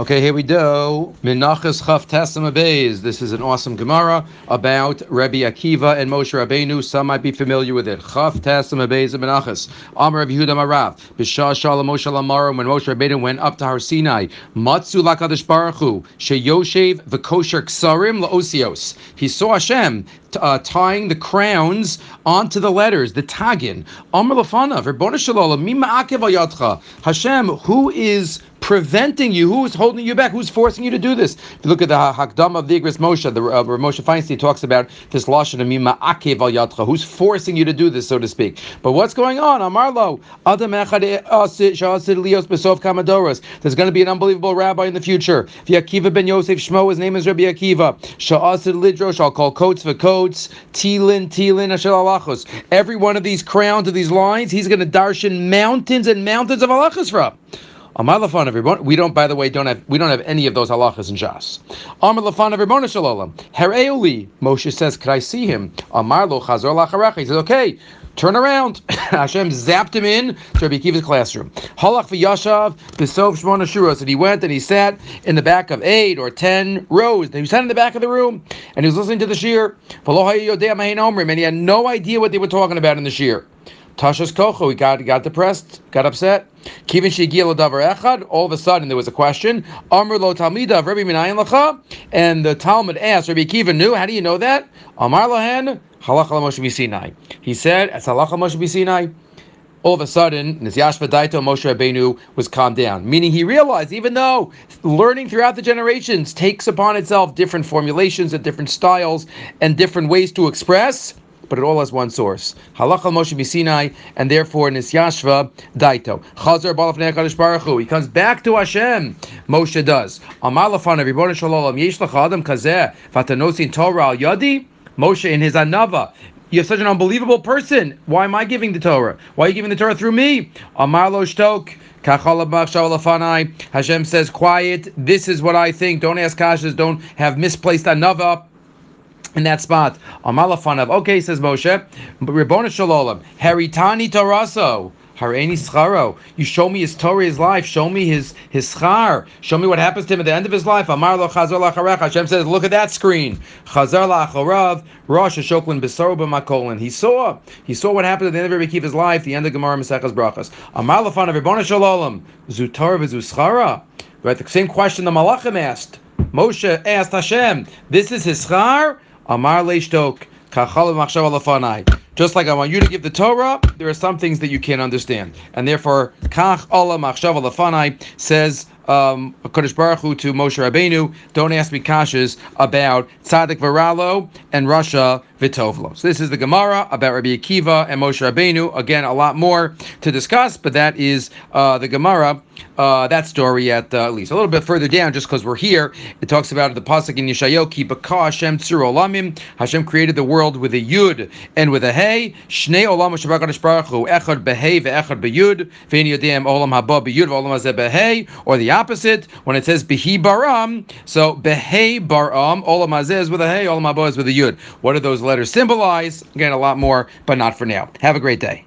Okay, here we go. Menachas Chaf Tassim Abeis. This is an awesome Gemara about Rabbi Akiva and Moshe Rabbeinu. Some might be familiar with it. Chaf Tassim Abeis and Menachas. Amar Rabbi Yehuda Marav. B'shah Shalom Moshe Lamara. When Moshe Rabbeinu went up to Har Sinai, Matzu Lakadosh Baruch Hu Sheyoshev V'Kosher Ksarim Laosios. He saw Hashem uh, tying the crowns onto the letters, the tagin. Amar Lafanav. Rabbona Shalom. Mima Akev Hashem, who is preventing you? Who is holding you back? Who's forcing you to do this? If you look at the Hakdam of the Igros Moshe, the uh, Moshe Feinstein talks about this lashon of mima akev yatcha. Who's forcing you to do this, so to speak? But what's going on? Amarlo adam lios besof kamadoros. There's going to be an unbelievable rabbi in the future. Akiva ben Yosef Shmo, his name is Rabbi Akiva. Sha'asid lidrosh. I'll call coats for coats. Tilin tilin ashel alachos. Every one of these crowns of these lines, he's going to darshan mountains and mountains of alachos from. Amar lafan everyone. We don't, by the way, don't have we don't have any of those halachas in Jas. Amar lafan everyone shalom. Hereuli. Moshe says, "Could I see him?" Amar lo chazor lacharecha. He says, "Okay." Turn around. Hashem zapped him in to Rabbi Akiva's classroom. Halach v'yashav b'sov shmona shuros. And he went and he sat in the back of eight or ten rows. He sat in the back of the room and he was listening to the shir. And he had no idea what they were talking about in the shir. Tashas Kocho, he got, got depressed, got upset. Kivin Shigil Davar Echad, all of a sudden there was a question. Amr Lo Talmida Rabbi Minayin Lacha, and the Talmud asked, Rabbi Kiva knew, how do you know that? Amar Lahen, Halach Moshe Sinai. He said, It's Halach Moshe Sinai. All of a sudden, Nizyashva Daito Moshe Rabbeinu was calmed down, meaning he realized even though learning throughout the generations takes upon itself different formulations and different styles and different ways to express, but it all has one source. Halachal Moshe Misinai, and therefore Nisyashva Daito. Chazar Balaf Nechadish Baruch Hu. He comes back to Hashem. Moshe does. Amalafan Ribbono Shalom Yesh Adam Kazeh Vatanosin Torah Al Yadi. Moshe in his anava. You're such an unbelievable person. Why am I giving the Torah? Why are you giving the Torah through me? Amarlo Shtok. Hashem says, quiet. This is what I think. Don't ask kashas. Don't have misplaced anava in that spot. Amalafanav. Okay, says Moshe. Ribbona Shalom. Haritani Taraso. Hareini scharo. You show me his Torah, his life. Show me his his schar. Show me what happens to him at the end of his life. Amar lo chazar lacharech. Hashem says, look at that screen. Chazar lacharav. Rosh Hashoklin besaro b'makolin. He saw. He saw what happened at the end of Rabbi Kiva's life. The end of Gemara Maseches Brachas. Amar lafanav Ribbona Shalom. Zutar v'zuschara. Right. The same question the Malachim asked. Moshe asked Hashem, "This is his schar." Amar leishtok Just like I want you to give the Torah, there are some things that you can't understand, and therefore kach Allah machshav alafanai says um, Kodesh Baruch Hu to Moshe Rabbeinu, don't ask me kashas about Tzadik Varalo and Rasha Vitovlo. So this is the Gemara about Rabbi Akiva and Moshe Rabbeinu. Again, a lot more to discuss, but that is uh, the Gemara, uh, that story at uh, least. A little bit further down, just because we're here, it talks about the Pasuk in Yeshayo, Ki Hashem Tzur Olamim. Hashem created the world with a Yud and with a Hey. Shnei Olam Shabbat Baruch Hu, Echad Behei ve'Echad Beyud, Ve'en Yodem Olam Haba Beyud ve'Olam Hazeh Behei, or the opposite, when it says Behi Baram, so Behei Baram, Olam Hazeh is with a Hey, Olam Haba is with a Yud. What are those letters symbolize? Again, a lot more, but not for now. Have a great day.